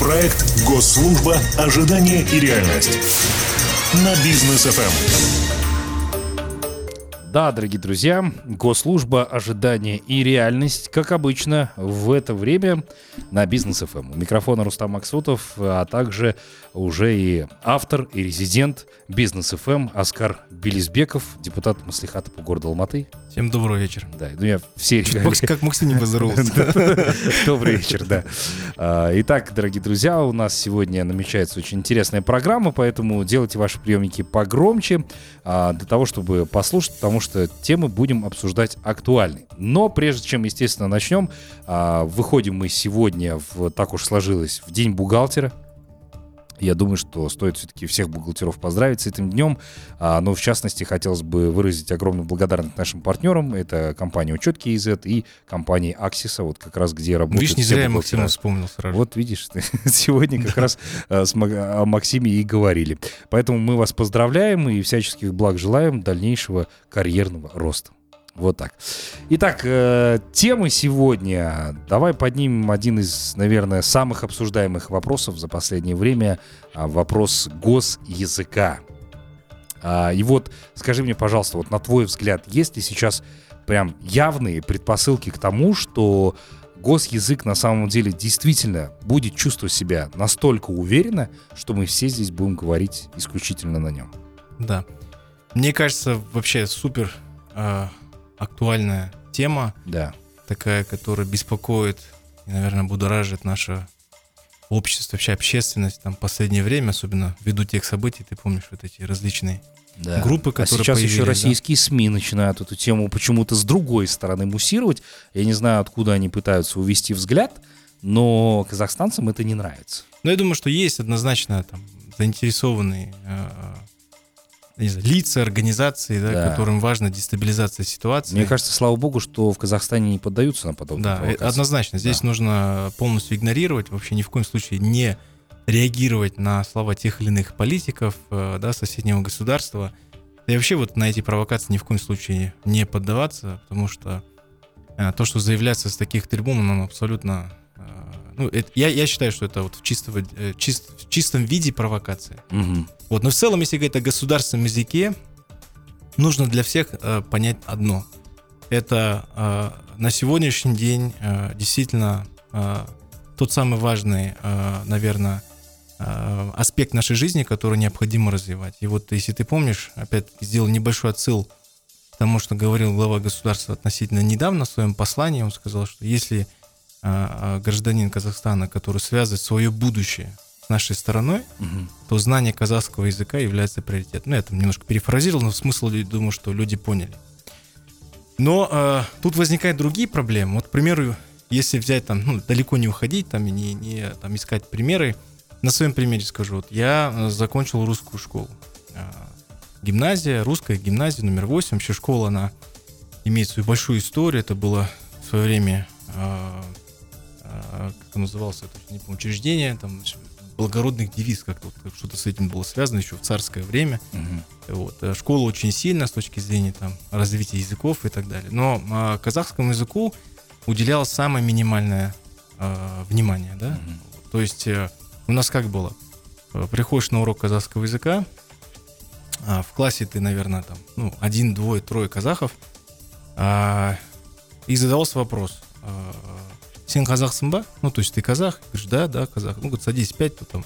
Проект «Госслужба. Ожидание и реальность» на бизнес ФМ. Да, дорогие друзья, госслужба, ожидание и реальность, как обычно, в это время на Бизнес ФМ. У микрофона Рустам Максутов, а также уже и автор и резидент Бизнес ФМ Оскар Белизбеков, депутат Маслихата по городу Алматы. Всем добрый вечер. Да, ну я все... Как Максим не поздоровался. Добрый вечер, да. А, итак, дорогие друзья, у нас сегодня намечается очень интересная программа, поэтому делайте ваши приемники погромче а, для того, чтобы послушать, потому что темы будем обсуждать актуальны. Но прежде чем, естественно, начнем, а, выходим мы сегодня, в, так уж сложилось, в День бухгалтера. Я думаю, что стоит все-таки всех бухгалтеров поздравить с этим днем. А, но, в частности, хотелось бы выразить огромную благодарность нашим партнерам. Это компания Учет КИЗ и компания Аксиса, вот как раз где работают Видишь, не зря я. Максима вспомнил сразу. Вот видишь, сегодня как раз Мак- о Максиме и говорили. Поэтому мы вас поздравляем и всяческих благ желаем дальнейшего карьерного роста. Вот так. Итак, э, темы сегодня. Давай поднимем один из, наверное, самых обсуждаемых вопросов за последнее время. а, Вопрос госязыка. А, И вот скажи мне, пожалуйста, вот на твой взгляд, есть ли сейчас прям явные предпосылки к тому, что госязык на самом деле действительно будет чувствовать себя настолько уверенно, что мы все здесь будем говорить исключительно на нем? Да. Мне кажется, вообще супер э, актуальная тема, Да. такая, которая беспокоит и, наверное, будоражит наше общество, вообще общественность там последнее время, особенно ввиду тех событий, ты помнишь вот эти различные Да. группы, А которые сейчас еще появились, да? российские СМИ начинают эту тему почему-то с другой стороны муссировать. Я не знаю, откуда они пытаются увести взгляд, но казахстанцам это не нравится. Но я думаю, что есть однозначно там заинтересованные э, знаю, лица, организации, да, Да. которым важна дестабилизация ситуации. Мне кажется, слава богу, что в Казахстане не поддаются на подобные Да, провокации. однозначно. Здесь Да. нужно полностью игнорировать, вообще ни в коем случае не реагировать на слова тех или иных политиков э, да, соседнего государства. И вообще вот на эти провокации ни в коем случае не поддаваться, потому что э, то, что заявляется с таких трибун, оно абсолютно... ну, это- я, я считаю, что это вот в, чистого, э, чист- в чистом виде провокация. Мгм. Вот, но в целом, если говорить о государственном языке, нужно для всех э, понять одно. Это э, на сегодняшний день э, действительно э, тот самый важный, э, наверное, э, аспект нашей жизни, который необходимо развивать. И вот если ты помнишь, опять сделал небольшой отсыл к тому, что говорил глава государства относительно недавно в своем послании, он сказал, что если гражданин Казахстана, который связывает свое будущее с нашей стороной, Мгм. то знание казахского языка является приоритетом. Ну, я там немножко перефразировал, но смысл, я думаю, что люди поняли. Но э, тут возникают другие проблемы. Вот, к примеру, если взять там, ну, далеко не уходить, там, и не, не там, искать примеры, на своем примере скажу. Вот я закончил русскую школу. Гимназия, русская гимназия номер 8. Вообще школа, она имеет свою большую историю. Это было в свое время, как он назывался, это, не помню, учреждение, там, благородных девиз, как-то вот что-то с этим было связано еще в царское время. Мгм. Вот. э, Школа очень сильна с точки зрения там, развития языков и так далее. Но а, казахскому языку уделялось самое минимальное а, внимание. Да? Мгм. То есть э, у нас как было? Э, Приходишь на урок казахского языка, а, в классе ты, наверное, там, ну, один, двое, трое казахов, а, и задавался вопрос. А, Сен казахсың ба? Ну, то есть ты казах? Говоришь, да, да, казах. Ну, говорит, садись пять, то там,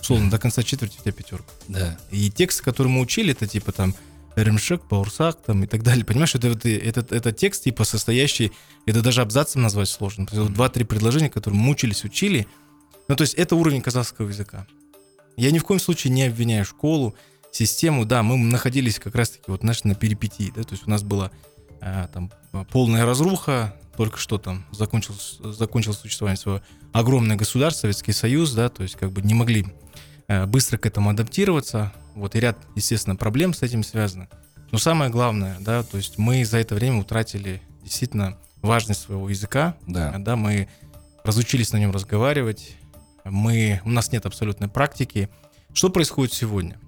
условно, до конца четверти у тебя пятерка. Да. И тексты, которые мы учили, это типа там Ремшек, Баурсак там и так далее. Понимаешь, это, вот, э, это, это текст типа состоящий, это даже абзацем назвать сложно. Вот Два-три предложения, которые мы мучились, учили. Ну, то есть это уровень казахского языка. Я ни в коем случае не обвиняю школу, систему. Да, мы находились как раз-таки вот, знаешь, на перипетии. Да? То есть у нас была э, там полная разруха, только что там закончил, закончил существование свое огромное государство, Советский Союз, да, то есть как бы не могли э, быстро к этому адаптироваться. Вот и ряд, естественно, проблем с этим связано. Но самое главное, да, то есть мы за это время утратили действительно важность своего языка, Да. да, мы разучились на нем разговаривать, мы, у нас нет абсолютной практики. Что происходит сегодня?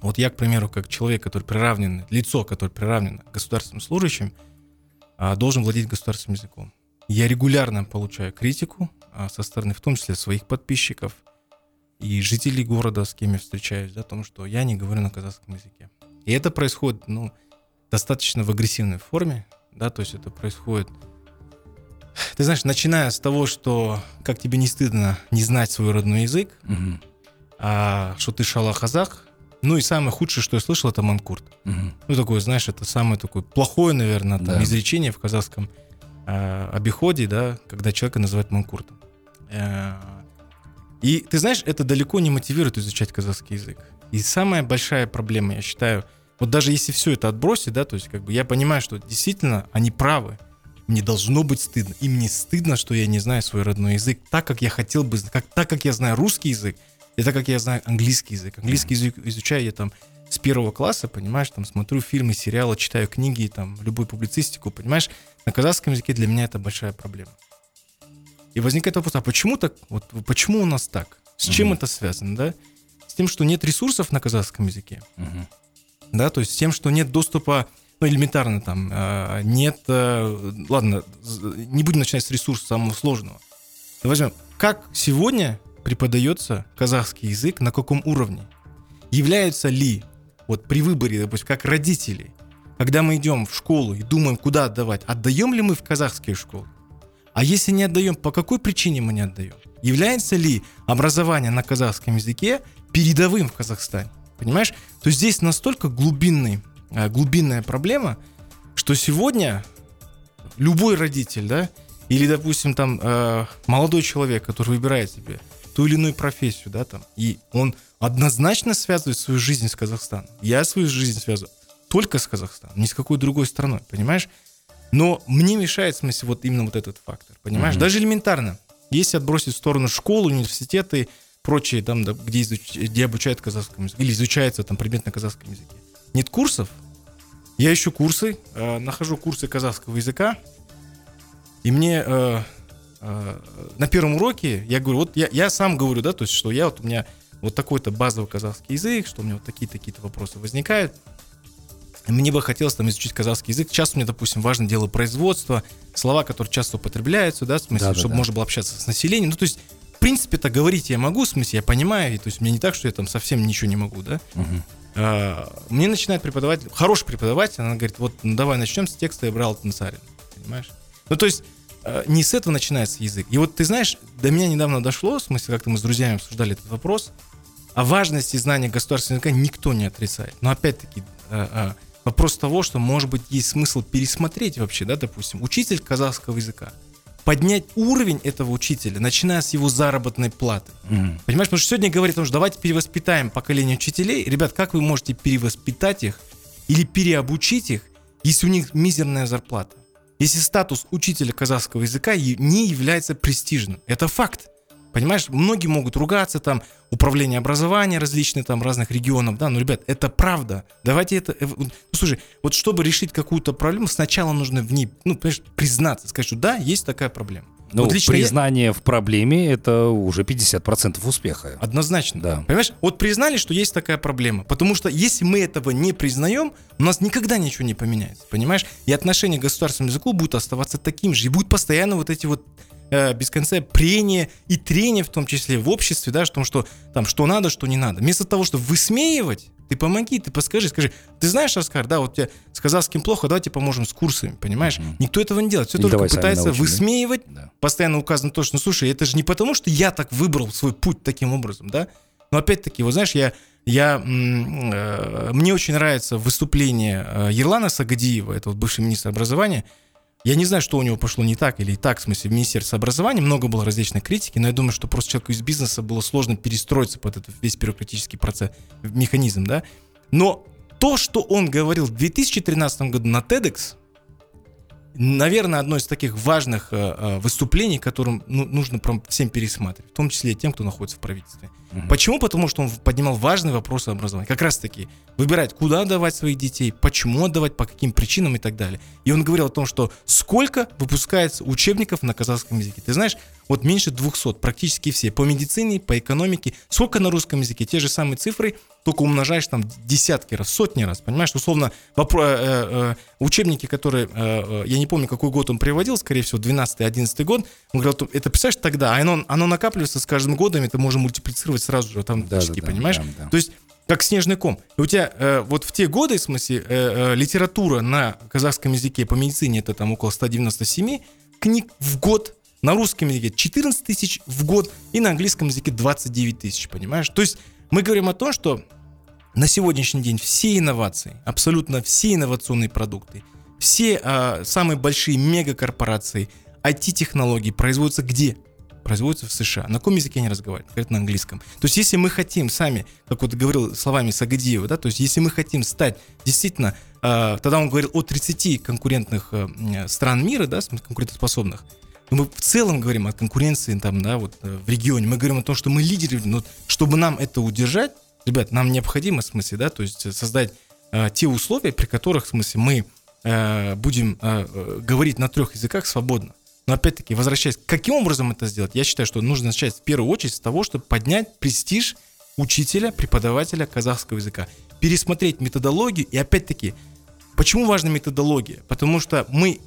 Вот я, к примеру, как человек, который приравнен, лицо, которое приравнено к государственным служащим, должен владеть государственным языком. Я регулярно получаю критику а, со стороны, в том числе, своих подписчиков и жителей города, с кем я встречаюсь, да, о том, что я не говорю на казахском языке. И это происходит, ну, достаточно в агрессивной форме, да, то есть это происходит, ты знаешь, начиная с того, что как тебе не стыдно не знать свой родной язык, Мгм. а что ты шалахазах, ну и самое худшее, что я слышал, это манкурт. Мгм. Ну, такое, знаешь, это самое такое плохое, наверное, там, Да. изречение в казахском э, обиходе, да, когда человека называют манкуртом. Э, и ты знаешь, это далеко не мотивирует изучать казахский язык. И самая большая проблема, я считаю, вот даже если все это отбросить, да, то есть как бы я понимаю, что действительно они правы. Мне должно быть стыдно. И мне стыдно, что я не знаю свой родной язык так, как я хотел бы, как, так, как я знаю русский язык, и так, как я знаю английский язык. Английский язык изучаю я там с первого класса, понимаешь, там смотрю фильмы, сериалы, читаю книги, там любую публицистику, понимаешь, на казахском языке для меня это большая проблема. И возникает вопрос, а почему так, вот почему у нас так? С чем Мгм. это связано, да? С тем, что нет ресурсов на казахском языке, Мгм. да, то есть с тем, что нет доступа, ну, элементарно там, э, нет, э, ладно, не будем начинать с ресурса самого сложного. Возьмем, как сегодня преподается казахский язык, на каком уровне? Являются ли, вот при выборе, допустим, как родители, когда мы идем в школу и думаем, куда отдавать, отдаем ли мы в казахские школы? А если не отдаем, по какой причине мы не отдаем? Является ли образование на казахском языке передовым в Казахстане? Понимаешь? То здесь настолько глубинный, э, глубинная проблема, что сегодня любой родитель, да, или, допустим, там э, молодой человек, который выбирает себе ту или иную профессию, да, там, и он однозначно связывает свою жизнь с Казахстаном. Я свою жизнь связываю только с Казахстаном, ни с какой другой страной, понимаешь? Но мне мешает, в смысле, вот именно вот этот фактор, понимаешь? Мгм. Даже элементарно. Если отбросить в сторону школы, университеты, прочие, там, да, где, изуч- где обучают казахскому языку, или изучается там предмет на казахском языке. Нет курсов. Я ищу курсы, э, нахожу курсы казахского языка, и мне э, на первом уроке я говорю, вот я, я сам говорю, да, то есть, что я вот у меня вот такой-то базовый казахский язык, что у меня вот такие-такие-то вопросы возникают. Мне бы хотелось там изучить казахский язык. Часто мне, допустим, важно дело производства, слова, которые часто употребляются, да, в смысле, Да-да-да. чтобы можно было общаться с населением. Ну, то есть, в принципе-то говорить я могу, в смысле, я понимаю, и, то есть, мне не так, что я там совсем ничего не могу, да. Мгм. А, Мне начинает преподаватель, хороший преподаватель, она говорит, вот, ну, давай начнем с текста Ибрала Тансарина, понимаешь? Ну, то есть, э, не с этого начинается язык. И вот, ты знаешь, до меня недавно дошло, в смысле, как-то мы с друзьями обсуждали этот вопрос, о важности знания государственного языка никто не отрицает. Но, опять-таки, э, э, вопрос того, что, может быть, есть смысл пересмотреть вообще, да, допустим, учитель казахского языка, поднять уровень этого учителя, начиная с его заработной платы. Мгм. Понимаешь, потому что сегодня говорит, что давайте перевоспитаем поколение учителей. Ребят, как вы можете перевоспитать их или переобучить их, если у них мизерная зарплата? Если статус учителя казахского языка не является престижным. Это факт. Понимаешь, многие могут ругаться, там, управление образования различные, там, разных регионов, да, но, ребят, это правда. Давайте это... э, ну, слушай, вот чтобы решить какую-то проблему, сначала нужно в ней, ну, понимаешь, признаться, сказать, что да, есть такая проблема. Ну, Вот лично я- признание в проблеме это уже 50% успеха. Однозначно. Да. Понимаешь, вот признали, что есть такая проблема. Потому что если мы этого не признаем, у нас никогда ничего не поменяется. Понимаешь? И отношение к государственному языку будет оставаться таким же. И будет постоянно вот эти вот э, без конца прения и трения, в том числе в обществе, да, о том, что там что надо, что не надо. Вместо того, чтобы высмеивать, ты помоги, ты подскажи, скажи, ты знаешь, Оскар, да, вот у тебя с казахским плохо, давайте поможем с курсами, понимаешь? Мгм. Никто этого не делает. Все Или только пытается научим, высмеивать, Да. постоянно указано то, что, ну, слушай, это же не потому, что я так выбрал свой путь таким образом, да? Но опять-таки, вот знаешь, я, я, э, мне очень нравится выступление э, Ерлана Сагадиева, это вот бывший министр образования. Я не знаю, что у него пошло не так или и так, в смысле, в Министерстве образования. Много было различной критики, но я думаю, что просто человеку из бизнеса было сложно перестроиться под этот весь бюрократический процесс, механизм, да? Но то, что он говорил в 2013 году на TEDx, наверное, одно из таких важных э, э, выступлений, которым ну, нужно прям всем пересматривать, в том числе и тем, кто находится в правительстве. Мгм. Почему? Потому что он поднимал важные вопросы образования. Как раз таки выбирать, куда отдавать своих детей, почему отдавать, по каким причинам и так далее. И он говорил о том, что сколько выпускается учебников на казахском языке. Ты знаешь, вот меньше 200, практически все. По медицине, по экономике. Сколько на русском языке? Те же самые цифры. Только умножаешь там десятки раз, сотни раз, понимаешь? Условно, вопро- э, э, учебники, которые, э, э, я не помню, какой год он приводил, скорее всего, 12-11 год, он говорил, это, представляешь, тогда, а оно, оно накапливается с каждым годом, это можно мультиплицировать сразу же, там Да, да, да, понимаешь? да, да. То есть как снежный ком. И у тебя э, вот в те годы, в смысле, э, э, литература на казахском языке по медицине это там около 197 книг в год, на русском языке 14 тысяч в год и на английском языке 29 тысяч, понимаешь? То есть мы говорим о том, что на сегодняшний день все инновации, абсолютно все инновационные продукты, все а, самые большие мегакорпорации, IT-технологии производятся где? Производятся в США. На каком языке они разговаривают? Говорят на английском. То есть если мы хотим сами, как вот говорил словами Сагадиева, да, то есть если мы хотим стать действительно, а, тогда он говорил о 30 конкурентных м, стран мира, да, конкурентоспособных, мы в целом говорим о конкуренции там, да, вот э, в регионе. Мы говорим о том, что мы лидеры, но чтобы нам это удержать, ребят, нам необходимо, в смысле, да, то есть создать э, те условия, при которых, в смысле, мы э, будем э, э, говорить на трех языках свободно. Но опять-таки, возвращаясь, каким образом это сделать? Я считаю, что нужно начать в первую очередь с того, чтобы поднять престиж учителя, преподавателя казахского языка, пересмотреть методологию и опять-таки, почему важна методология? Потому что мы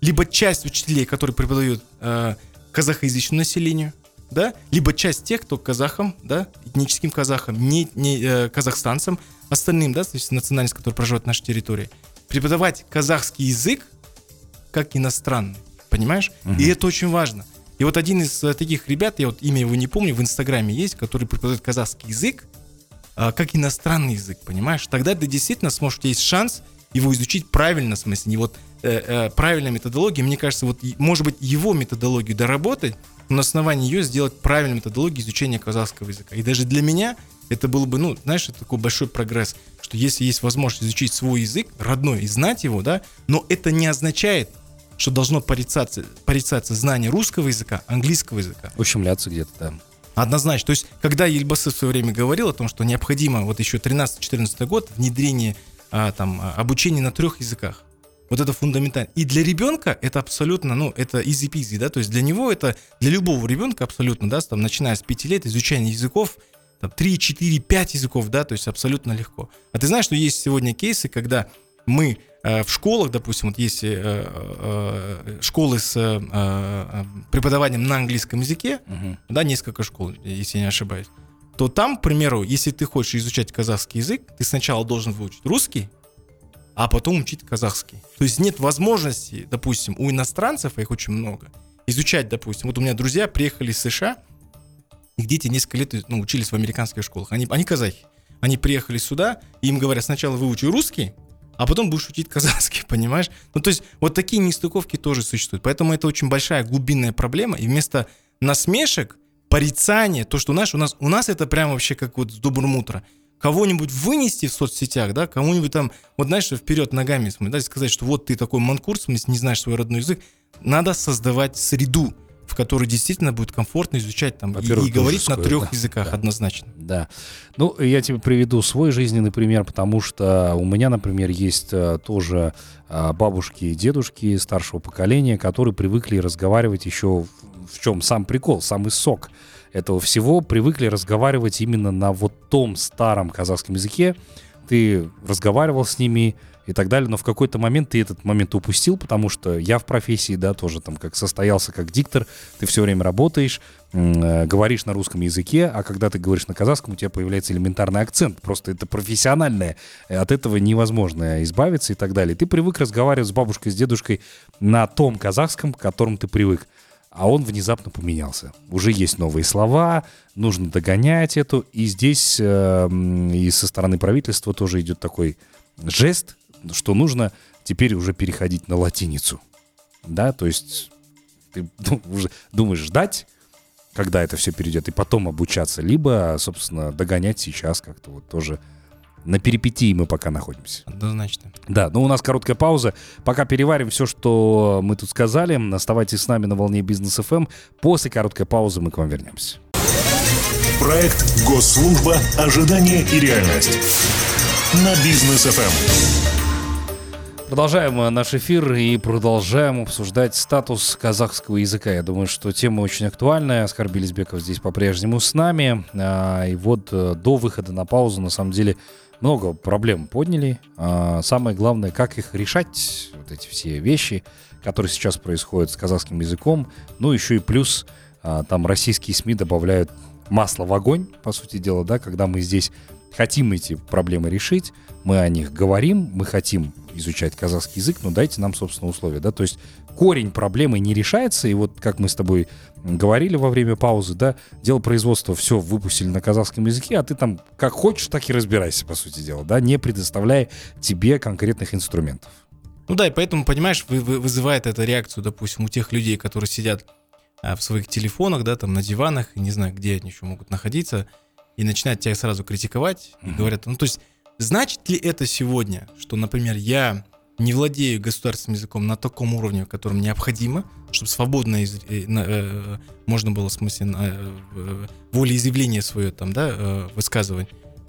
либо часть учителей, которые преподают э, казахоязычному населению, да, либо часть тех, кто казахам, да, этническим казахам, не, не э, казахстанцам, остальным, да, то есть национальность, которые проживают на нашей территории, преподавать казахский язык как иностранный, понимаешь? И это очень важно. И вот один из э, таких ребят, я вот имя его не помню, в Инстаграме есть, который преподает казахский язык, а, как иностранный язык, понимаешь? Тогда ты действительно сможешь, у тебя есть шанс его изучить правильно, в смысле, не вот э, э, правильная методология. Мне кажется, вот, может быть, его методологию доработать, но на основании ее сделать правильную методологию изучения казахского языка. И даже для меня это было бы, ну, знаешь, это такой большой прогресс, что если есть возможность изучить свой язык, родной, и знать его, да, но это не означает, что должно порицаться, порицаться знание русского языка, английского языка. Ущемляться где-то там. Однозначно. То есть, когда Ельбасы в свое время говорил о том, что необходимо вот еще 13-14 год внедрение а, там, а, обучения на трех языках. Вот это фундаментально. И для ребенка это абсолютно, ну, это easy peasy, да, то есть для него это, для любого ребенка абсолютно, да, там, начиная с 5 лет, изучение языков, там, 3, 4, 5 языков, да, то есть абсолютно легко. А ты знаешь, что есть сегодня кейсы, когда мы э, в школах, допустим, вот есть э, э, э, школы с э, э, преподаванием на английском языке, Мгм. да, несколько школ, если я не ошибаюсь, то там, к примеру, если ты хочешь изучать казахский язык, ты сначала должен выучить русский, а потом учить казахский. То есть нет возможности, допустим, у иностранцев, а их очень много, изучать, допустим, вот у меня друзья приехали из США, их дети несколько лет ну, учились в американских школах. Они, они казахи. Они приехали сюда, и им говорят, сначала выучи русский, а потом будешь учить казахский, понимаешь? Ну, то есть вот такие нестыковки тоже существуют. Поэтому это очень большая глубинная проблема. И вместо насмешек, порицания, то, что, знаешь, у нас, у нас это прям вообще как вот с добрым утра. Кого-нибудь вынести в соцсетях, да, кому-нибудь там, вот знаешь, вперед ногами, смысле, да, сказать, что вот ты такой смысле, не знаешь свой родной язык. Надо создавать среду, в которой действительно будет комфортно изучать там и, Во-первых, и говорить на трех да, языках да. однозначно. Да. Ну, я тебе приведу свой жизненный пример, потому что у меня, например, есть э, тоже э, бабушки и дедушки старшего поколения, которые привыкли разговаривать еще в чем сам прикол, самый сок этого всего, привыкли разговаривать именно на вот том старом казахском языке. Ты разговаривал с ними и так далее, но в какой-то момент ты этот момент упустил, потому что я в профессии, да, тоже там как состоялся как диктор, ты все время работаешь, э, говоришь на русском языке, а когда ты говоришь на казахском, у тебя появляется элементарный акцент. Просто это профессиональное. э, От этого невозможно избавиться и так далее. Ты привык разговаривать с бабушкой, с дедушкой на том казахском, к которому ты привык. А он внезапно поменялся. Уже есть новые слова, нужно догонять эту. И здесь э, и со стороны правительства тоже идет такой жест, что нужно теперь уже переходить на латиницу. Да, то есть ты ну, уже думаешь ждать, когда это все перейдет, и потом обучаться, либо, собственно, догонять сейчас как-то вот тоже на перипетии мы пока находимся. Однозначно. Да, ну у нас короткая пауза. Пока переварим все, что мы тут сказали. Оставайтесь с нами на волне бизнес ФМ. После короткой паузы мы к вам вернемся. Проект «Госслужба. Ожидание и реальность» на бизнес ФМ. Продолжаем э, наш эфир и продолжаем обсуждать статус казахского языка. Я думаю, что тема очень актуальная. Оскар Белизбеков здесь по-прежнему с нами. А, и вот э, до выхода на паузу, на самом деле, много проблем подняли. А, самое главное, как их решать, вот эти все вещи, которые сейчас происходят с казахским языком. Ну, еще и плюс, а, там российские СМИ добавляют масло в огонь, по сути дела, да, когда мы здесь хотим эти проблемы решить, мы о них говорим, мы хотим изучать казахский язык, но дайте нам, собственно, условия, да, то есть корень проблемы не решается, и вот как мы с тобой говорили во время паузы, да, дело производства все выпустили на казахском языке, а ты там как хочешь, так и разбирайся, по сути дела, да, не предоставляя тебе конкретных инструментов. Ну да, и поэтому, понимаешь, вы, вы, вызывает это реакцию, допустим, у тех людей, которые сидят а, в своих телефонах, да, там на диванах, не знаю, где они еще могут находиться, и начинают тебя сразу критиковать, mm-hmm. и говорят, ну то есть Значит ли это сегодня, что, например, я не владею государственным языком на таком уровне, котором необходимо, чтобы свободно из, э, э, можно было, в смысле, э, волеизъявление свое там, да, э, высказывать.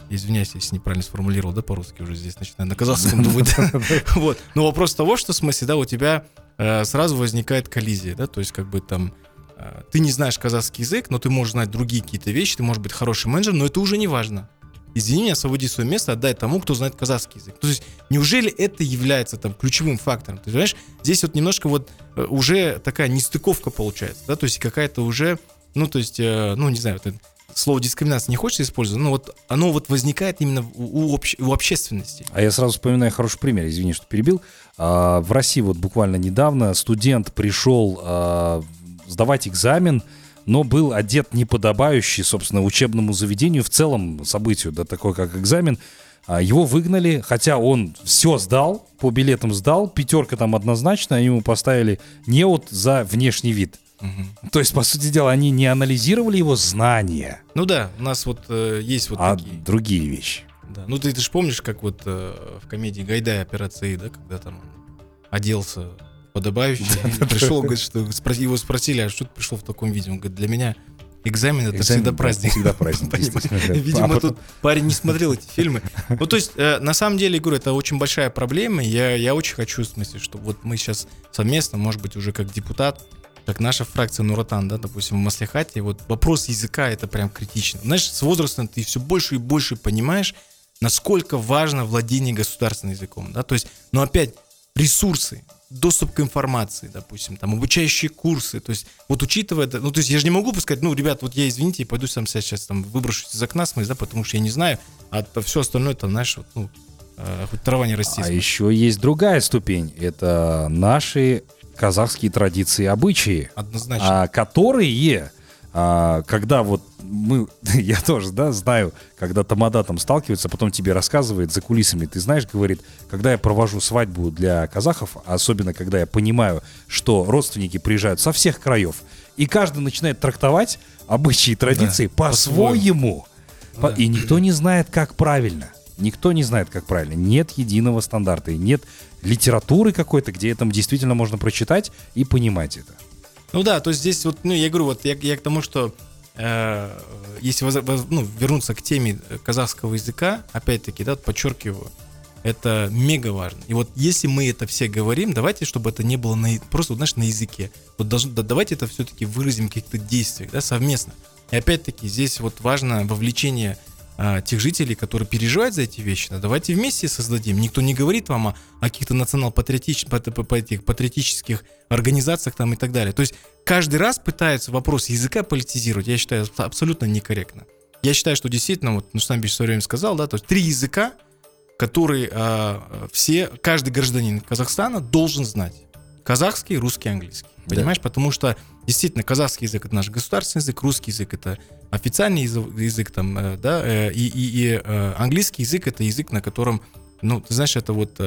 Извиняюсь, если неправильно сформулировал, да, по-русски уже здесь начинаю на казахском думать. Вот. Но вопрос того, что, в смысле, да, у тебя э, сразу возникает коллизия, да, то есть как бы там э, ты не знаешь казахский язык, но ты можешь знать другие какие-то вещи, ты можешь быть хороший менеджер, но это уже не важно извини меня, освободи свое место, отдай тому, кто знает казахский язык. То есть, неужели это является там ключевым фактором? Ты понимаешь, здесь вот немножко вот э, уже такая нестыковка получается, да, то есть какая-то уже, ну, то есть, э, ну, не знаю, это слово дискриминация не хочется использовать, но вот оно вот возникает именно у, обще, у общественности. А я сразу вспоминаю хороший пример, извини, что перебил. А, в России вот буквально недавно студент пришел а, сдавать экзамен, но был одет неподобающий, собственно, учебному заведению, в целом событию, да, такое как экзамен. А, его выгнали, хотя он все сдал, по билетам сдал, пятерка там однозначно, они ему поставили не вот за внешний вид. Угу. То есть, по сути дела, они не анализировали его знания. Ну да, у нас вот э, есть вот а такие. другие вещи. Да. Ну ты, ты же помнишь, как вот э, в комедии Гайдай операции, да, когда там оделся подобающий. Пришел, говорит, что его спросили, а что ты пришел в таком виде? Он говорит, для меня экзамен это всегда праздник. Всегда праздник. Видимо, а тут парень не смотрел эти фильмы. Ну, то есть, э, на самом деле, говорю, это очень большая проблема. Я, я очень хочу, в смысле, что вот мы сейчас совместно, может быть, уже как депутат, как наша фракция Нуратан, да, допустим, в Маслихате, вот вопрос языка это прям критично. Знаешь, с возрастом ты все больше и больше понимаешь, насколько важно владение государственным языком, да, то есть, но опять ресурсы, доступ к информации, допустим, там, обучающие курсы, то есть, вот учитывая это, ну, то есть, я же не могу сказать, ну, ребят, вот я, извините, пойду сам себя сейчас там выброшусь из окна, смысл, да, потому что я не знаю, а все остальное, это, знаешь, вот, ну, э, хоть трава не растет. А еще есть другая ступень, это наши казахские традиции и обычаи, Однозначно. А, которые, а, когда вот мы, я тоже, да, знаю, когда тамада там сталкивается, потом тебе рассказывает за кулисами, ты знаешь, говорит, когда я провожу свадьбу для казахов, особенно когда я понимаю, что родственники приезжают со всех краев, и каждый начинает трактовать обычаи и традиции да, по-своему, по да. и никто не знает, как правильно. Никто не знает, как правильно. Нет единого стандарта, и нет литературы какой-то, где это действительно можно прочитать и понимать это. Ну да, то есть здесь вот, ну я говорю, вот я, я к тому, что Э, если воз, ну, вернуться к теме казахского языка, опять-таки, да, подчеркиваю, это мега важно. И вот если мы это все говорим, давайте, чтобы это не было на, просто, знаешь, на языке. Вот должно, да, давайте это все-таки выразим в каких-то действиях, да, совместно. И опять-таки здесь вот важно вовлечение а, тех жителей, которые переживают за эти вещи. Да, давайте вместе создадим. Никто не говорит вам о, о каких-то национал-патриотических патриотических организациях там и так далее. То есть каждый раз пытаются вопрос языка политизировать. Я считаю абсолютно некорректно. Я считаю, что действительно, вот ну, сам в свое время сказал, да, то есть три языка, которые а, все, каждый гражданин Казахстана должен знать. Казахский, русский, английский. Понимаешь? Да. Потому что действительно казахский язык это наш государственный язык, русский язык это официальный язык, язык там, э, да, э, и, и, и э, английский язык это язык, на котором, ну, ты знаешь, это вот,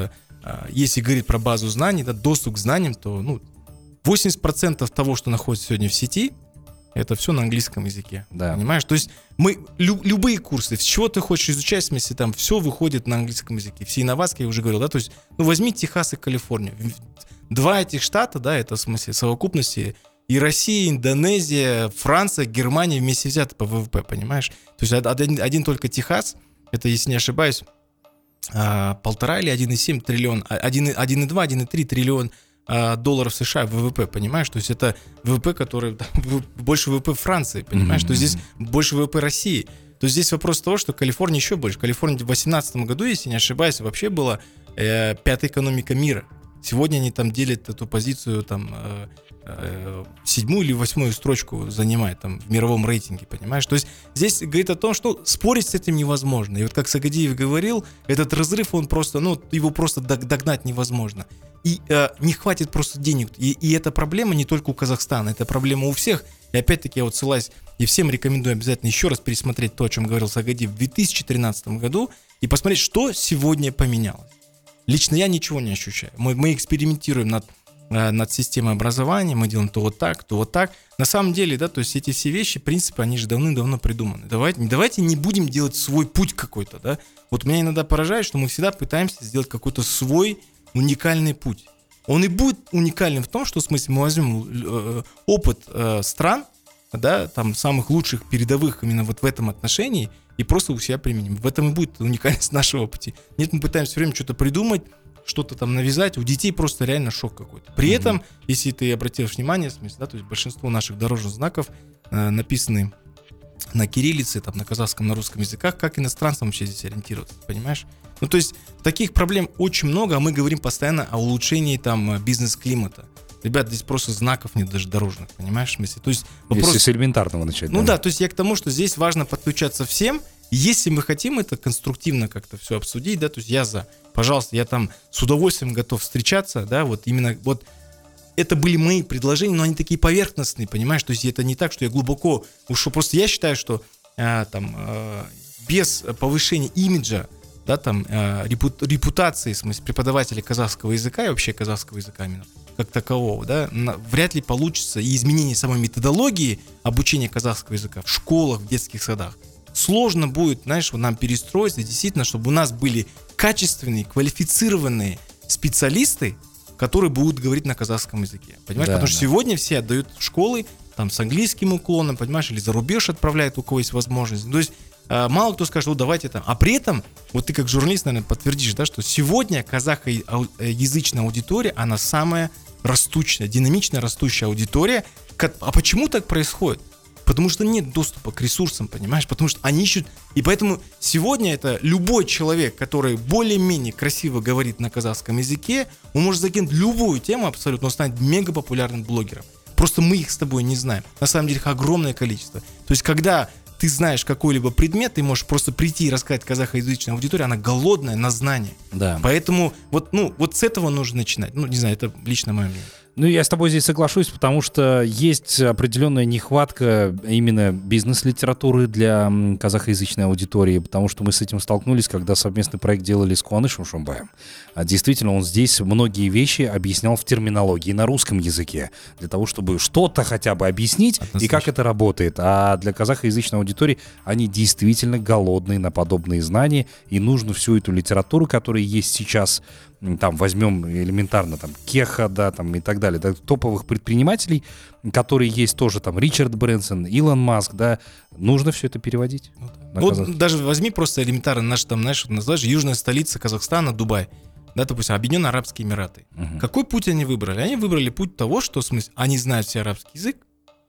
если говорить про базу знаний, да, доступ к знаниям, то, ну, 80% того, что находится сегодня в сети, это все на английском языке. Да. Понимаешь? То есть мы лю, любые курсы, с чего ты хочешь изучать, в смысле, там все выходит на английском языке. Все инновации, я уже говорил, да, то есть, ну, возьми Техас и Калифорнию. Два этих штата, да, это в смысле совокупности и Россия, Индонезия, Франция, Германия вместе взяты по ВВП, понимаешь? То есть один, один только Техас, это, если не ошибаюсь, а, полтора или 1,7 триллион, 1,2, 1,3 триллион а, долларов США ВВП, понимаешь? То есть это ВВП, который да, больше ВВП Франции, понимаешь? Mm-hmm. То есть здесь больше ВВП России. То есть здесь вопрос того, что Калифорния еще больше. Калифорния в 2018 году, если не ошибаюсь, вообще была э, пятая экономика мира. Сегодня они там делят эту позицию там э, э, седьмую или восьмую строчку занимает там в мировом рейтинге, понимаешь? То есть здесь говорит о том, что спорить с этим невозможно. И вот как Сагадиев говорил, этот разрыв, он просто, ну, его просто догнать невозможно. И э, не хватит просто денег. И, и эта проблема не только у Казахстана, это проблема у всех. И опять-таки я вот ссылаюсь, и всем рекомендую обязательно еще раз пересмотреть то, о чем говорил Сагадиев в 2013 году, и посмотреть, что сегодня поменялось. Лично я ничего не ощущаю. Мы, мы экспериментируем над, э, над системой образования, мы делаем то вот так, то вот так. На самом деле, да, то есть эти все вещи, принципы, они же давным-давно придуманы. Давайте, давайте не будем делать свой путь какой-то, да. Вот меня иногда поражает, что мы всегда пытаемся сделать какой-то свой уникальный путь. Он и будет уникальным в том, что, в смысле, мы возьмем э, опыт э, стран, да, там самых лучших передовых именно вот в этом отношении, и просто у себя применим. В этом и будет уникальность нашего пути. Нет, мы пытаемся все время что-то придумать, что-то там навязать, у детей просто реально шок какой-то. При mm-hmm. этом, если ты обратил внимание, в смысле, да, то есть большинство наших дорожных знаков э, написаны на кириллице, там, на казахском, на русском языках, как иностранцам вообще здесь ориентироваться, понимаешь? Ну, то есть таких проблем очень много, а мы говорим постоянно о улучшении там бизнес-климата. Ребят, здесь просто знаков нет даже дорожных, понимаешь, в смысле? То есть вопрос... Если с элементарного начать. Ну да. да, то есть я к тому, что здесь важно подключаться всем, если мы хотим это конструктивно как-то все обсудить, да, то есть я за, пожалуйста, я там с удовольствием готов встречаться, да, вот именно вот это были мои предложения, но они такие поверхностные, понимаешь, то есть это не так, что я глубоко ушел, просто я считаю, что а, там а, без повышения имиджа, да, там а, репутации, в смысле, преподавателей казахского языка и вообще казахского языка именно, как такового, да, вряд ли получится и изменение самой методологии обучения казахского языка в школах, в детских садах сложно будет, знаешь, нам перестроиться, действительно, чтобы у нас были качественные, квалифицированные специалисты, которые будут говорить на казахском языке. Понимаешь? Да, Потому да. что сегодня все отдают школы там с английским уклоном, понимаешь, или за рубеж отправляют, у кого есть возможность. То есть мало кто скажет, вот давайте там. А при этом, вот ты как журналист, наверное, подтвердишь, да, что сегодня казахоязычная аудитория, она самая растущая, динамично растущая аудитория. А почему так происходит? Потому что нет доступа к ресурсам, понимаешь? Потому что они ищут... И поэтому сегодня это любой человек, который более-менее красиво говорит на казахском языке, он может закинуть любую тему абсолютно, он станет мега популярным блогером. Просто мы их с тобой не знаем. На самом деле их огромное количество. То есть когда ты знаешь какой-либо предмет, ты можешь просто прийти и рассказать казахоязычной аудитории, она голодная на знания. Да. Поэтому вот, ну, вот с этого нужно начинать. Ну, не знаю, это лично мое мнение. Ну, я с тобой здесь соглашусь, потому что есть определенная нехватка именно бизнес-литературы для казахоязычной аудитории, потому что мы с этим столкнулись, когда совместный проект делали с Куанышем Шумбаем. А действительно, он здесь многие вещи объяснял в терминологии на русском языке, для того, чтобы что-то хотя бы объяснить Однозначно. и как это работает. А для казахоязычной аудитории они действительно голодные на подобные знания, и нужно всю эту литературу, которая есть сейчас там возьмем элементарно там Кеха, да, там и так далее, да, топовых предпринимателей, которые есть тоже там Ричард Брэнсон, Илон Маск, да, нужно все это переводить. Ну, вот даже возьми просто элементарно наш там, знаешь, называешь южная столица Казахстана, Дубай, да, допустим, Объединенные Арабские Эмираты. Угу. Какой путь они выбрали? Они выбрали путь того, что, в смысле, они знают все арабский язык,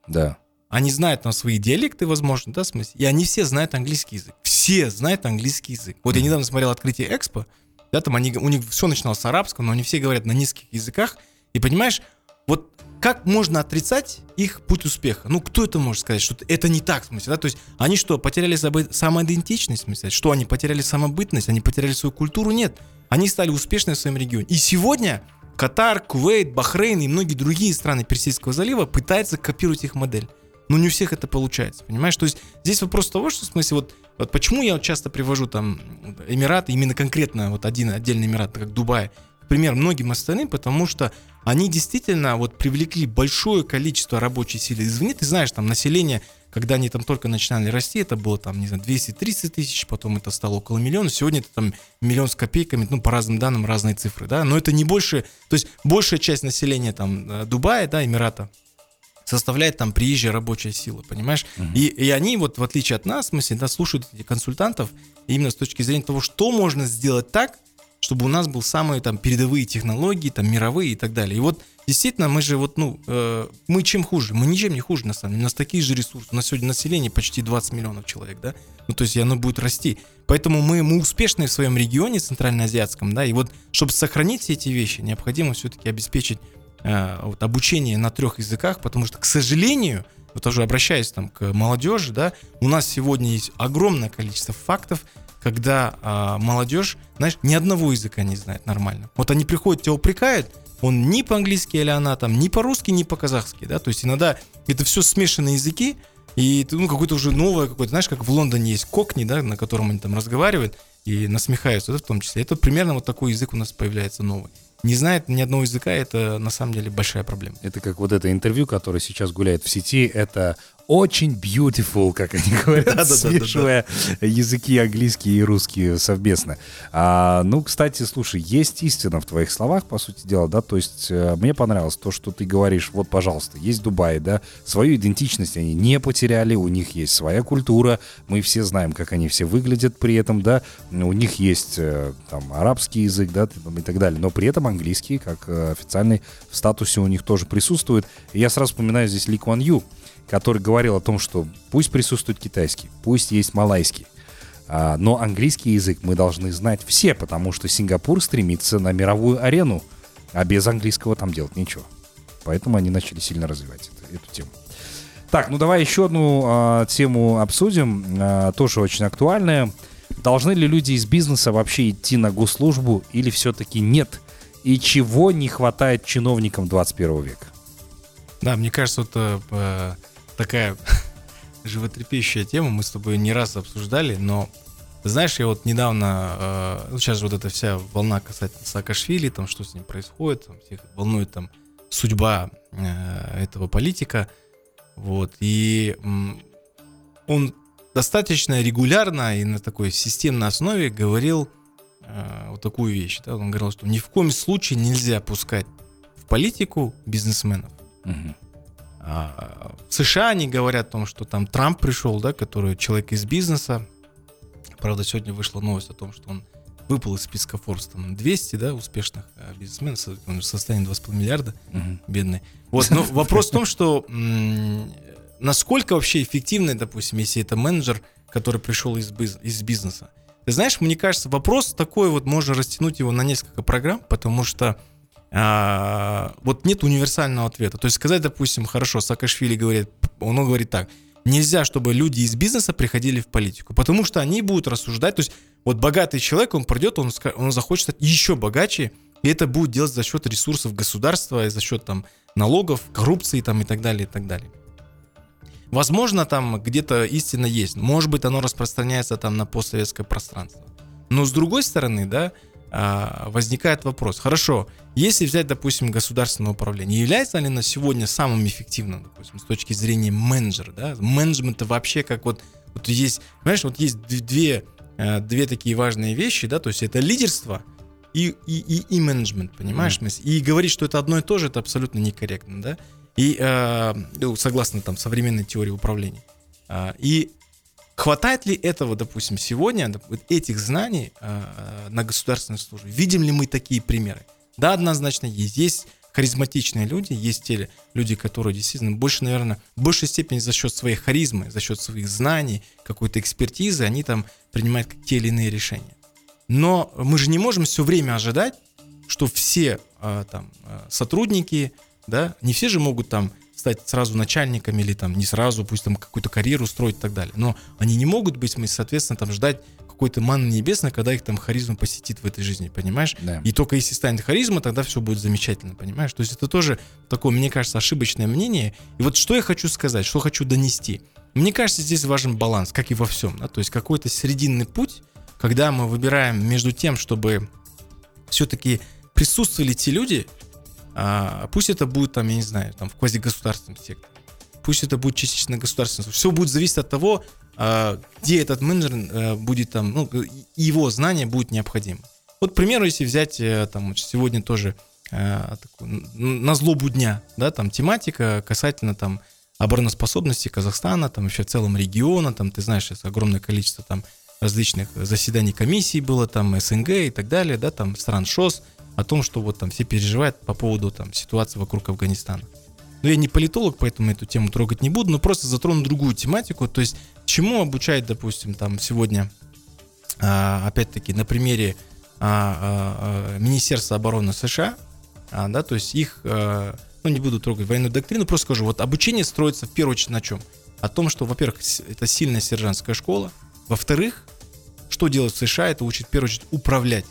да. Они знают там свои диалекты, возможно, да, в смысле, и они все знают английский язык. Все знают английский язык. Вот я недавно смотрел открытие Экспо, да, там они, у них все начиналось с арабского, но они все говорят на низких языках. И понимаешь, вот как можно отрицать их путь успеха? Ну, кто это может сказать, что это не так, в смысле, да? То есть они что, потеряли самоидентичность, в смысле? Что, они потеряли самобытность, они потеряли свою культуру? Нет. Они стали успешны в своем регионе. И сегодня Катар, Кувейт, Бахрейн и многие другие страны Персидского залива пытаются копировать их модель. Но не у всех это получается, понимаешь? То есть здесь вопрос того, что в смысле вот вот почему я вот часто привожу там Эмираты, именно конкретно вот один отдельный Эмират, как Дубай, пример многим остальным, потому что они действительно вот привлекли большое количество рабочей силы извне. Ты знаешь, там население, когда они там только начинали расти, это было там, не знаю, 230 тысяч, потом это стало около миллиона, сегодня это там миллион с копейками, ну, по разным данным, разные цифры, да, но это не больше, то есть большая часть населения там э, Дубая, да, Эмирата, составляет там приезжая рабочая сила, понимаешь? И, и они вот, в отличие от нас, в смысле, да, слушают этих консультантов именно с точки зрения того, что можно сделать так, чтобы у нас был самые там передовые технологии, там мировые и так далее. И вот действительно мы же вот, ну, э, мы чем хуже? Мы ничем не хуже на самом деле. У нас такие же ресурсы. У нас сегодня население почти 20 миллионов человек, да? Ну, то есть и оно будет расти. Поэтому мы, мы успешны в своем регионе центральноазиатском, да, и вот чтобы сохранить все эти вещи, необходимо все-таки обеспечить э, вот, обучение на трех языках, потому что, к сожалению, вот тоже обращаясь там к молодежи, да, у нас сегодня есть огромное количество фактов, когда а, молодежь, знаешь, ни одного языка не знает нормально. Вот они приходят, тебя упрекают, он ни по-английски или она там, ни по-русски, ни по-казахски, да, то есть иногда это все смешанные языки, и ну, какое-то уже новое, какое-то, знаешь, как в Лондоне есть кокни, да, на котором они там разговаривают и насмехаются, да, в том числе. Это примерно вот такой язык у нас появляется новый не знает ни одного языка, это на самом деле большая проблема. Это как вот это интервью, которое сейчас гуляет в сети, это очень beautiful, как они говорят, смешивая языки английский и русский совместно. А, ну, кстати, слушай, есть истина в твоих словах, по сути дела, да, то есть э, мне понравилось то, что ты говоришь, вот, пожалуйста, есть Дубай, да, свою идентичность они не потеряли, у них есть своя культура, мы все знаем, как они все выглядят при этом, да, у них есть э, там арабский язык, да, и так далее, но при этом английский, как э, официальный в статусе у них тоже присутствует. И я сразу вспоминаю здесь Ли Куан Ю, который говорил о том, что пусть присутствует китайский, пусть есть малайский, а, но английский язык мы должны знать все, потому что Сингапур стремится на мировую арену, а без английского там делать нечего. Поэтому они начали сильно развивать это, эту тему. Так, ну давай еще одну а, тему обсудим, а, тоже очень актуальная. Должны ли люди из бизнеса вообще идти на госслужбу или все-таки нет? И чего не хватает чиновникам 21 века? Да, мне кажется, это такая животрепещущая тема, мы с тобой не раз обсуждали, но знаешь, я вот недавно, э, ну сейчас вот эта вся волна касательно Саакашвили, там что с ним происходит, там, всех волнует там судьба э, этого политика, вот, и м, он достаточно регулярно и на такой системной основе говорил э, вот такую вещь, да, он говорил, что ни в коем случае нельзя пускать в политику бизнесменов. Угу. А, в США они говорят о том, что там Трамп пришел, да, который человек из бизнеса. Правда, сегодня вышла новость о том, что он выпал из списка Forbes там 200, да, успешных а, бизнесменов, он в состоянии 2,5 миллиарда, угу. бедный. Вот, но вопрос в том, что насколько вообще эффективный, допустим, если это менеджер, который пришел из, из бизнеса. Ты знаешь, мне кажется, вопрос такой вот, можно растянуть его на несколько программ, потому что а, вот нет универсального ответа. То есть сказать, допустим, хорошо, Саакашвили говорит, он говорит так, нельзя, чтобы люди из бизнеса приходили в политику, потому что они будут рассуждать, то есть вот богатый человек, он придет, он, он захочет стать еще богаче, и это будет делать за счет ресурсов государства, за счет там налогов, коррупции там и так далее, и так далее. Возможно, там где-то истина есть. Может быть, оно распространяется там на постсоветское пространство. Но с другой стороны, да, возникает вопрос. Хорошо, если взять, допустим, государственное управление, является ли оно сегодня самым эффективным, допустим, с точки зрения менеджера, да? Менеджмента вообще как вот, вот есть, понимаешь, вот есть две, э, две такие важные вещи, да, то есть это лидерство и, и, и, и менеджмент, понимаешь? Mm-hmm. И говорить, что это одно и то же, это абсолютно некорректно, да? И э, ну, согласно там современной теории управления. А, и Хватает ли этого, допустим, сегодня, этих знаний э, на государственной службе? Видим ли мы такие примеры? Да, однозначно есть. Есть харизматичные люди, есть те люди, которые действительно больше, наверное, в большей степени за счет своей харизмы, за счет своих знаний, какой-то экспертизы, они там принимают те или иные решения. Но мы же не можем все время ожидать, что все э, там э, сотрудники, да, не все же могут там стать сразу начальниками или там не сразу, пусть там какую-то карьеру строить и так далее. Но они не могут быть, мы, соответственно, там ждать какой-то манны небесной, когда их там харизма посетит в этой жизни, понимаешь? Да. И только если станет харизма, тогда все будет замечательно, понимаешь? То есть это тоже такое, мне кажется, ошибочное мнение. И вот что я хочу сказать, что хочу донести. Мне кажется, здесь важен баланс, как и во всем. Да? То есть какой-то срединный путь, когда мы выбираем между тем, чтобы все-таки присутствовали те люди, а, пусть это будет там, я не знаю, там в квазигосударственном секторе. Пусть это будет частично государственным. Все будет зависеть от того, а, где этот менеджер а, будет там, ну, его знание будет необходимо. Вот, к примеру, если взять, э, там, сегодня тоже э, такую, на злобу дня, да, там тематика касательно там обороноспособности Казахстана, там вообще в целом региона, там ты знаешь, сейчас огромное количество там различных заседаний комиссий было, там СНГ и так далее, да, там стран ШОС, о том, что вот там все переживают по поводу там ситуации вокруг Афганистана. Но я не политолог, поэтому эту тему трогать не буду, но просто затрону другую тематику, то есть чему обучает, допустим, там сегодня, а, опять-таки, на примере а, а, Министерства обороны США, да, то есть их, ну не буду трогать военную доктрину, просто скажу, вот обучение строится в первую очередь на чем? О том, что, во-первых, это сильная сержантская школа, во-вторых, что делать в США, это учит в первую очередь управлять,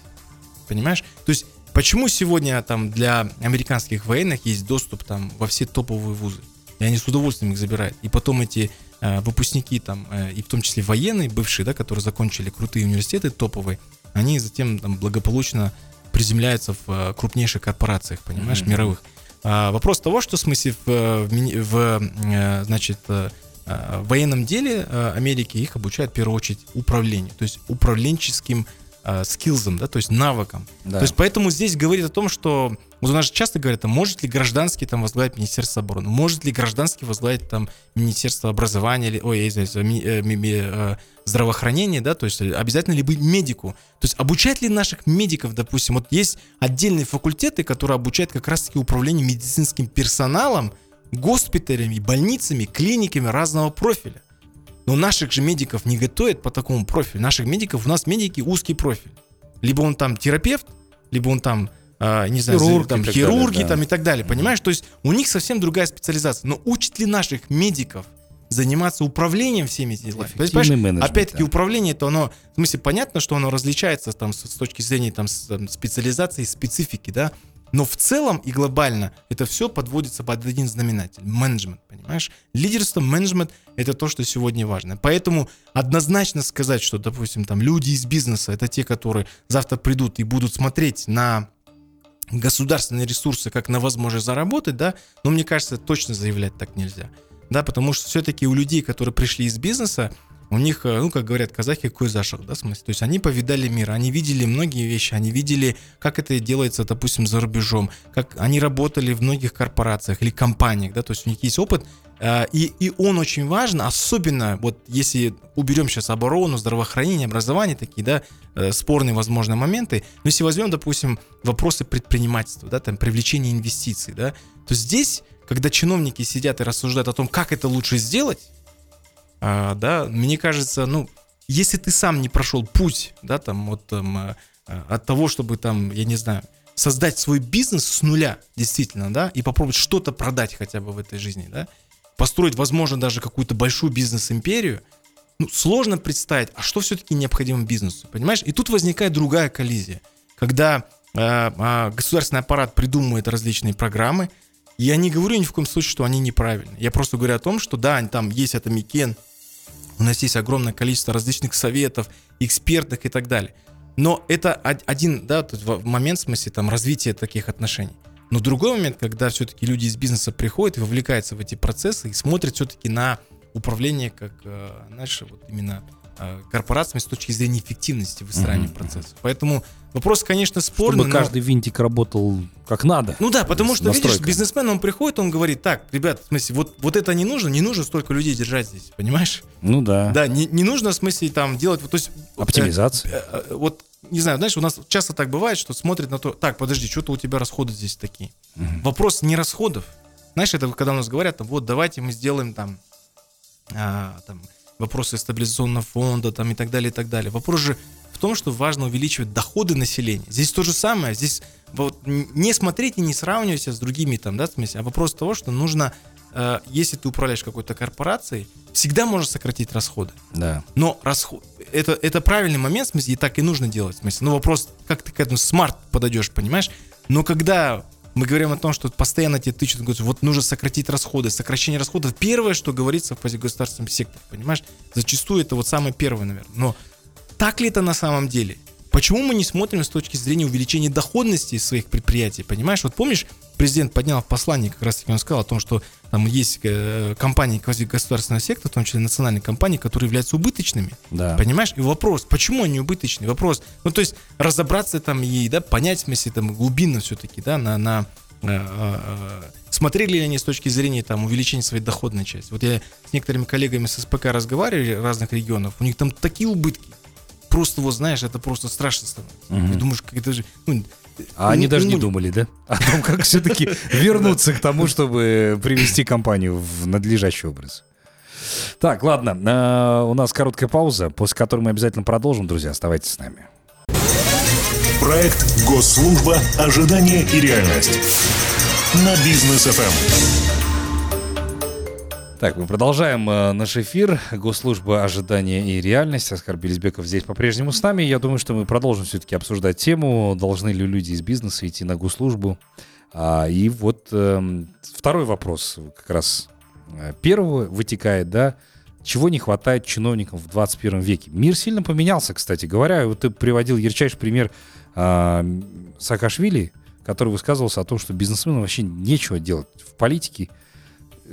понимаешь? То есть почему сегодня там для американских военных есть доступ там во все топовые вузы? И они с удовольствием их забирают. И потом эти э, выпускники там, э, и в том числе военные, бывшие, да, которые закончили крутые университеты топовые, они затем там благополучно приземляются в э, крупнейших корпорациях, понимаешь, Мгм. мировых. А, вопрос того, что в смысле в, э, в в, э, значит, э, в военном деле Америки их обучают в первую очередь управлению, то есть управленческим э, скиллзом, да, то есть навыкам. Да. То есть поэтому здесь говорит о том, что вот у нас же часто говорят, а может ли гражданский там возглавить Министерство обороны, может ли гражданский возглавить там Министерство образования, или, ой, я извиняюсь, ми- э, ми- ми- э, здравоохранения, да, то есть обязательно ли быть медику, то есть обучать ли наших медиков, допустим, вот есть отдельные факультеты, которые обучают как раз-таки управлению медицинским персоналом, госпиталями, больницами, клиниками разного профиля. Но наших же медиков не готовят по такому профилю. Наших медиков, у нас медики узкий профиль. Либо он там терапевт, либо он там, а, не знаю, Хирург там, хирурги далее, да. там и так далее. Понимаешь? То есть у них совсем другая специализация. Но учат ли наших медиков заниматься управлением всеми этими делами? То есть, опять-таки да. управление, это оно, в смысле, понятно, что оно различается там с, с точки зрения там, с- там, специализации, специфики, да, но в целом и глобально это все подводится под один знаменатель. Менеджмент, понимаешь? Лидерство, менеджмент — это то, что сегодня важно. Поэтому однозначно сказать, что, допустим, там люди из бизнеса — это те, которые завтра придут и будут смотреть на государственные ресурсы как на возможность заработать, да, но мне кажется, точно заявлять так нельзя. Да, потому что все-таки у людей, которые пришли из бизнеса, у них, э, ну, как говорят казахи, кой зашах, да, в смысле. То есть они повидали мир, они видели многие вещи, они видели, как это делается, допустим, за рубежом, как они работали в многих корпорациях или компаниях, да, то есть у них есть опыт, э, и, и он очень важен, особенно вот если уберем сейчас оборону, здравоохранение, образование, такие, да, э, спорные, возможно, моменты, но если возьмем, допустим, вопросы предпринимательства, да, там, привлечения инвестиций, да, то здесь, когда чиновники сидят и рассуждают о том, как это лучше сделать, а, да, мне кажется, ну, если ты сам не прошел путь, да, там, вот там, а, а, от того, чтобы там, я не знаю, создать свой бизнес с нуля, действительно, да, и попробовать что-то продать хотя бы в этой жизни, да, построить, возможно, даже какую-то большую бизнес-империю, ну, сложно представить, а что все-таки необходимо бизнесу, понимаешь? И тут возникает другая коллизия, когда э, а, государственный аппарат придумывает различные программы, я не говорю ни в коем случае, что они неправильны. Я просто говорю о том, что да, там есть это Микен, у нас есть огромное количество различных советов, экспертных и так далее. Но это од- один, да, момент, в смысле, там, развития таких отношений. Но другой момент, когда все-таки люди из бизнеса приходят и вовлекаются в эти процессы и смотрят все-таки на управление как, э, знаешь, вот именно корпорациями с точки зрения эффективности выстраивания Мгм. процессов. Поэтому вопрос, конечно, спорный. Чтобы но- каждый винтик работал как надо. ну да, потому что, видишь, Настройка. бизнесмен, он приходит, он говорит, так, ребят, в смысле, вот, вот это не нужно, не нужно столько людей держать здесь, понимаешь? Ну да. Да, не, не нужно, в смысле, там, делать, то есть... э, Оптимизация. э, э, вот, не знаю, знаешь, у нас часто так бывает, что смотрят на то, так, подожди, что-то у тебя расходы здесь такие. Мгм. Вопрос не расходов. Знаешь, это когда у нас говорят, вот, давайте мы сделаем там, а, там вопросы стабилизационного фонда там, и так далее, и так далее. Вопрос же в том, что важно увеличивать доходы населения. Здесь то же самое. Здесь вот, не смотреть и не сравнивать с другими, там, да, смысле, а вопрос того, что нужно, э, если ты управляешь какой-то корпорацией, всегда можно сократить расходы. Да. Но расход, это, это правильный момент, в смысле, и так и нужно делать. В смысле. Но вопрос, как ты к этому смарт подойдешь, понимаешь? Но когда мы говорим о том, что постоянно тебе тычут, говорят, вот нужно сократить расходы, сокращение расходов, первое, что говорится в квазигосударственном секторе, понимаешь? Зачастую это вот самое первое, наверное. Но так ли это на самом деле? Почему мы не смотрим с точки зрения увеличения доходности своих предприятий, понимаешь? Вот помнишь, президент поднял в послании, как раз таки он сказал о том, что там есть э, компании квазигосударственного сектора, в том числе национальные компании, которые являются убыточными. Да. Понимаешь? И вопрос, почему они убыточные? Вопрос, ну то есть разобраться там и да, понять, в смысле, там глубинно все-таки, да, на, на э, э, смотрели ли они с точки зрения там увеличения своей доходной части. Вот я с некоторыми коллегами с СПК разговаривали разных регионов, у них там такие убытки. Просто вот знаешь, это просто страшно становится. Мгм. Ты думаешь, как это же... ну, А они ну, даже не думали, да? О том, как все-таки вернуться к тому, чтобы привести компанию в надлежащий образ. Так, ладно, э, у нас короткая пауза, после которой мы обязательно продолжим, друзья. Оставайтесь с нами. Проект «Госслужба. Ожидание и реальность» на бизнес Эм. Так, мы продолжаем э, наш эфир. Госслужба ожидания и реальность. Оскар Белизбеков здесь по-прежнему с нами. Я думаю, что мы продолжим все-таки обсуждать тему, должны ли люди из бизнеса идти на госслужбу. А, и вот эм, второй вопрос как раз э, первого вытекает, да, чего не хватает чиновникам в 21 веке. Мир сильно поменялся, кстати говоря. Вот ты приводил ярчайший пример а, Саакашвили, который высказывался о том, что бизнесменам вообще нечего делать в политике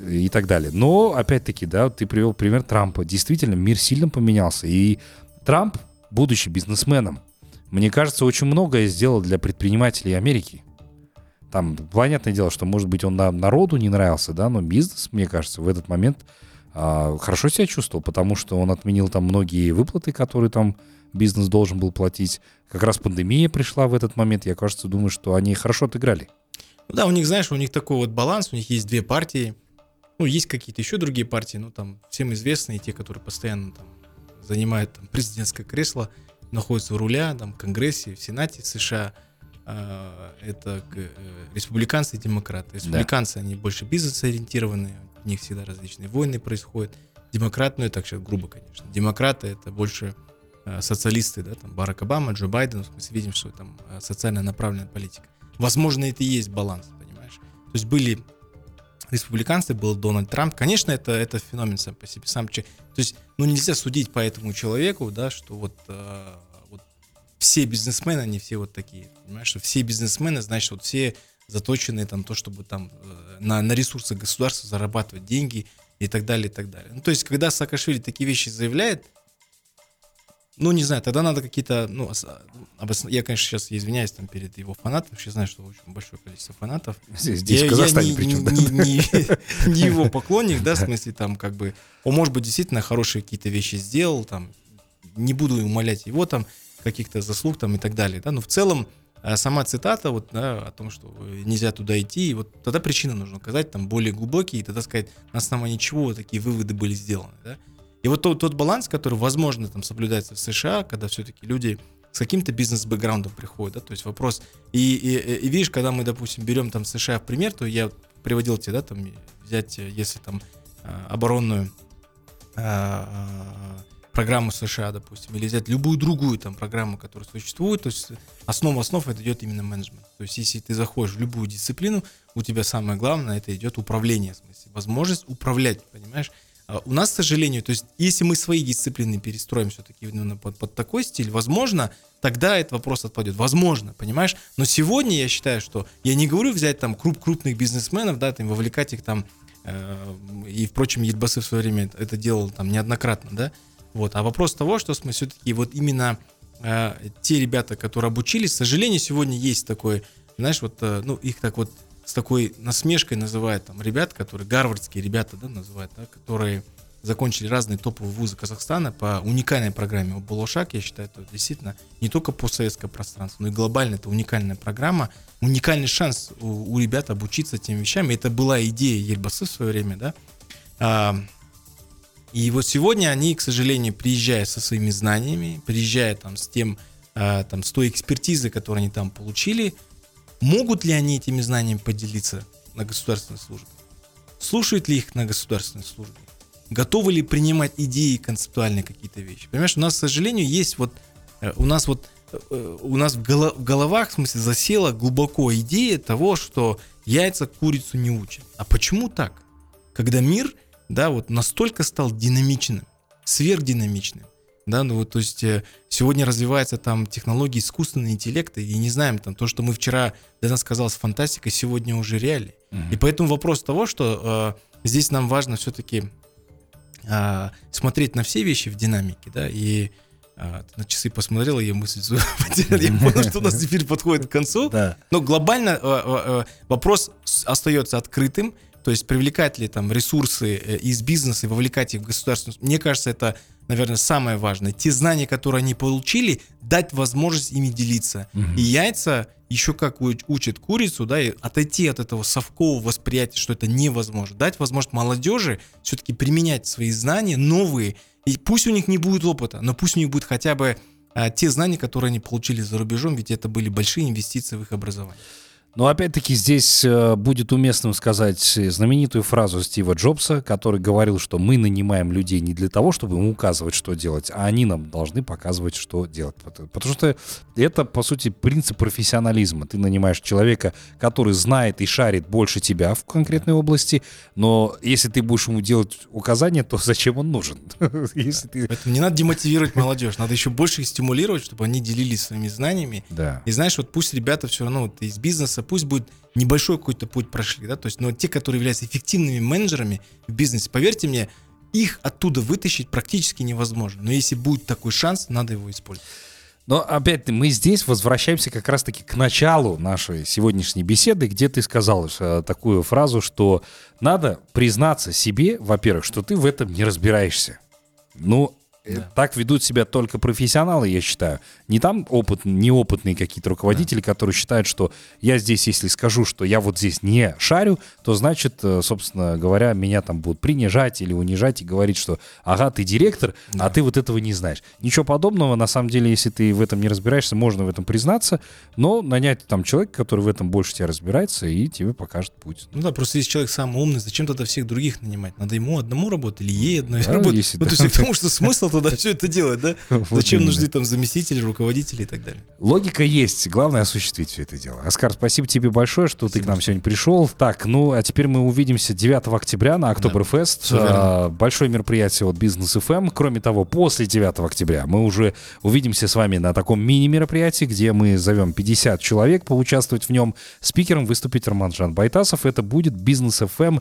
и так далее. Но, опять-таки, да, ты привел пример Трампа. Действительно, мир сильно поменялся. И Трамп, будучи бизнесменом, мне кажется, очень многое сделал для предпринимателей Америки. Там, понятное дело, что, может быть, он на- народу не нравился, да, но бизнес, мне кажется, в этот момент а, хорошо себя чувствовал, потому что он отменил там многие выплаты, которые там бизнес должен был платить. Как раз пандемия пришла в этот момент. Я, кажется, думаю, что они хорошо отыграли. Да, у них, знаешь, у них такой вот баланс, у них есть две партии, ну, есть какие-то еще другие партии, ну, там, всем известные, те, которые постоянно там занимают там, президентское кресло, находятся у руля, там, в Конгрессе, в Сенате США, А, это э, республиканцы и демократы. Республиканцы, они больше бизнес-ориентированные, у них всегда различные войны происходят. Демократ, ну, это так сейчас грубо, конечно, демократы это больше э, социалисты, да, там, Барак Обама, Джо Байден, в смысле, видим, что там э, социально направленная политика. Возможно, это и есть баланс, понимаешь? То есть были республиканцы, был Дональд Трамп. Конечно, это, это феномен сам по себе. Сам, то есть, ну, нельзя судить по этому человеку, да, что вот, э, вот все бизнесмены, они все вот такие, понимаешь, что все бизнесмены, значит, вот все заточены там то, чтобы там э, на, на ресурсы государства зарабатывать деньги и так далее, и так далее. Ну, то есть, когда Саакашвили такие вещи заявляет, ну, не знаю, тогда надо какие-то, ну, ос- обос- я, конечно, сейчас извиняюсь там перед его что я знаю, что очень большое количество фанатов. Здесь, Я- в я Казахстане не- причем. не, не- не его поклонник, да, в смысле, там, как бы, он, может быть, действительно хорошие какие-то вещи сделал, там, не буду умолять его, там, каких-то заслуг, там, и так далее, да, но в целом, а, сама цитата, вот, да, о том, что э, нельзя туда идти, и вот тогда причины нужно указать, там, более глубокие, и тогда сказать, на основании чего такие выводы были сделаны, да. И вот тот, тот баланс, который, возможно, там, соблюдается в США, когда все-таки люди с каким-то бизнес-бэкграундом приходят, да, то есть вопрос, и, и, и видишь, когда мы, допустим, берем там США в пример, то я приводил тебе, да, там, взять, э, если там а, оборонную а, программу США, допустим, или взять любую другую там программу, которая существует, то есть основа основ это идет именно менеджмент. То есть если ты заходишь в любую дисциплину, у тебя самое главное это идет управление, в смысле, возможность управлять, понимаешь? А У нас, к сожалению, то есть если мы свои дисциплины перестроим все-таки именно под, под такой стиль, возможно, тогда этот вопрос отпадет. Возможно, понимаешь? Но сегодня я считаю, что я не говорю взять там круп, крупных бизнесменов, да, там вовлекать их там э, и, впрочем, Едбасы в свое время это делал там неоднократно, да, вот. А вопрос того, что мы все-таки вот именно э, те ребята, которые обучились, к сожалению, сегодня есть такой, знаешь, вот, э, ну, их так вот с такой насмешкой называют там ребят, которые, гарвардские ребята, да, называют, да, которые закончили разные топовые вузы Казахстана по уникальной программе Балошак, я считаю, это действительно не только постсоветское пространство, но и глобально это уникальная программа, уникальный шанс у, у ребят обучиться тем вещам, и это была идея Ельбасы в свое время, да, А, и вот сегодня они, к сожалению, приезжая со своими знаниями, приезжая там с тем, а, там, с той экспертизой, которую они там получили, могут ли они этими знаниями поделиться на государственной службе? Слушают ли их на государственной службе? Готовы ли принимать идеи, концептуальные какие-то вещи? Понимаешь, у нас, к сожалению, есть вот, э, у нас вот, э, у нас в голо- в головах, в смысле, засела глубоко идея того, что яйца курицу не учат. А почему так? Когда мир, да, вот настолько стал динамичным, сверхдинамичным, Да, ну вот, то есть э, сегодня развивается там технологии искусственного интеллекта, и не знаем, там, то, что мы вчера для нас казалось фантастикой, сегодня уже реалии. И поэтому вопрос того, что э, здесь нам важно все-таки э, смотреть на все вещи в динамике, да, и э, на часы посмотрел, и я мысль потерял, я понял, что у нас теперь подходит к концу. Но глобально э, э, вопрос остается открытым, то есть привлекать ли там ресурсы э, из бизнеса и вовлекать их в государственную... Мне кажется, это, наверное, самое важное. Те знания, которые они получили, дать возможность ими делиться. И яйца еще как учат курицу, да, и отойти от этого совкового восприятия, что это невозможно. Дать возможность молодежи все-таки применять свои знания новые. И пусть у них не будет опыта, но пусть у них будет хотя бы а, те знания, которые они получили за рубежом, ведь это были большие инвестиции в их образование. Но опять-таки здесь э, будет уместным сказать знаменитую фразу Стива Джобса, который говорил, что мы нанимаем людей не для того, чтобы им указывать, что делать, а они нам должны показывать, что делать. Пот- Потому что это, по сути, принцип профессионализма. Ты нанимаешь человека, который знает и шарит больше тебя в конкретной области, но если ты будешь ему делать указания, то зачем он нужен? Если ты... Поэтому не надо демотивировать молодежь, надо еще больше их стимулировать, чтобы они делились своими знаниями. Да. И знаешь, вот пусть ребята все равно вот из бизнеса, пусть будет небольшой какой-то путь прошли, да, то есть, но те, которые являются эффективными менеджерами в бизнесе, поверьте мне, их оттуда вытащить практически невозможно. Но если будет такой шанс, надо его использовать. Но опять мы здесь возвращаемся как раз-таки к началу нашей сегодняшней беседы, где ты сказал э, такую фразу, что надо признаться себе, во-первых, что ты в этом не разбираешься. Ну, Да. так ведут себя только профессионалы, я считаю. Не там опыт, неопытные какие-то руководители, которые считают, что я здесь, если скажу, что я вот здесь не шарю, то значит, э, собственно говоря, меня там будут принижать или унижать и говорить, что ага, ты директор, а ты вот этого не знаешь. Ничего подобного, на самом деле, если ты в этом не разбираешься, можно в этом признаться, но нанять там человека, который в этом больше тебя разбирается и тебе покажет путь. Ну да, просто если человек самый умный, зачем тогда всех других нанимать? Надо ему одному работать или ей одной Да, работать? если ну, да. то есть к тому, что смысл тогда все это делать, да? Вот Зачем именно. нужны там заместители, руководители и так далее? Логика есть, главное осуществить все это дело. Оскар, спасибо тебе большое, что ты к нам сегодня пришел. Так, ну а теперь мы увидимся 9 октября на Октоберфест. А, Большое мероприятие от Бизнес ФМ. Кроме того, после 9 октября мы уже увидимся с вами на таком мини-мероприятии, где мы зовем 50 человек поучаствовать в нем. Спикером выступит Роман-Жан Байтасов. Это будет Бизнес ФМ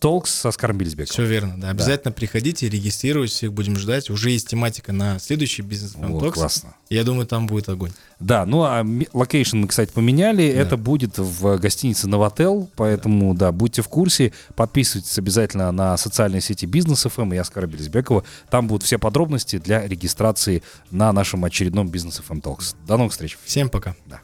Talks с Оскаром Белизбековым. Все верно, да. Обязательно приходите, регистрируйтесь, всех будем ждать. Уже есть тематика на следующий бизнес Вот, классно. Я думаю, там будет огонь. Да, ну а location мы, кстати, поменяли. Это будет в гостинице Новотел, поэтому, да. будьте в курсе. Подписывайтесь обязательно на социальные сети Бизнес ФМ и Оскара Белизбекова. Там будут все подробности для регистрации на нашем очередном Бизнес ФМ Talks. До новых встреч. Всем пока. Да.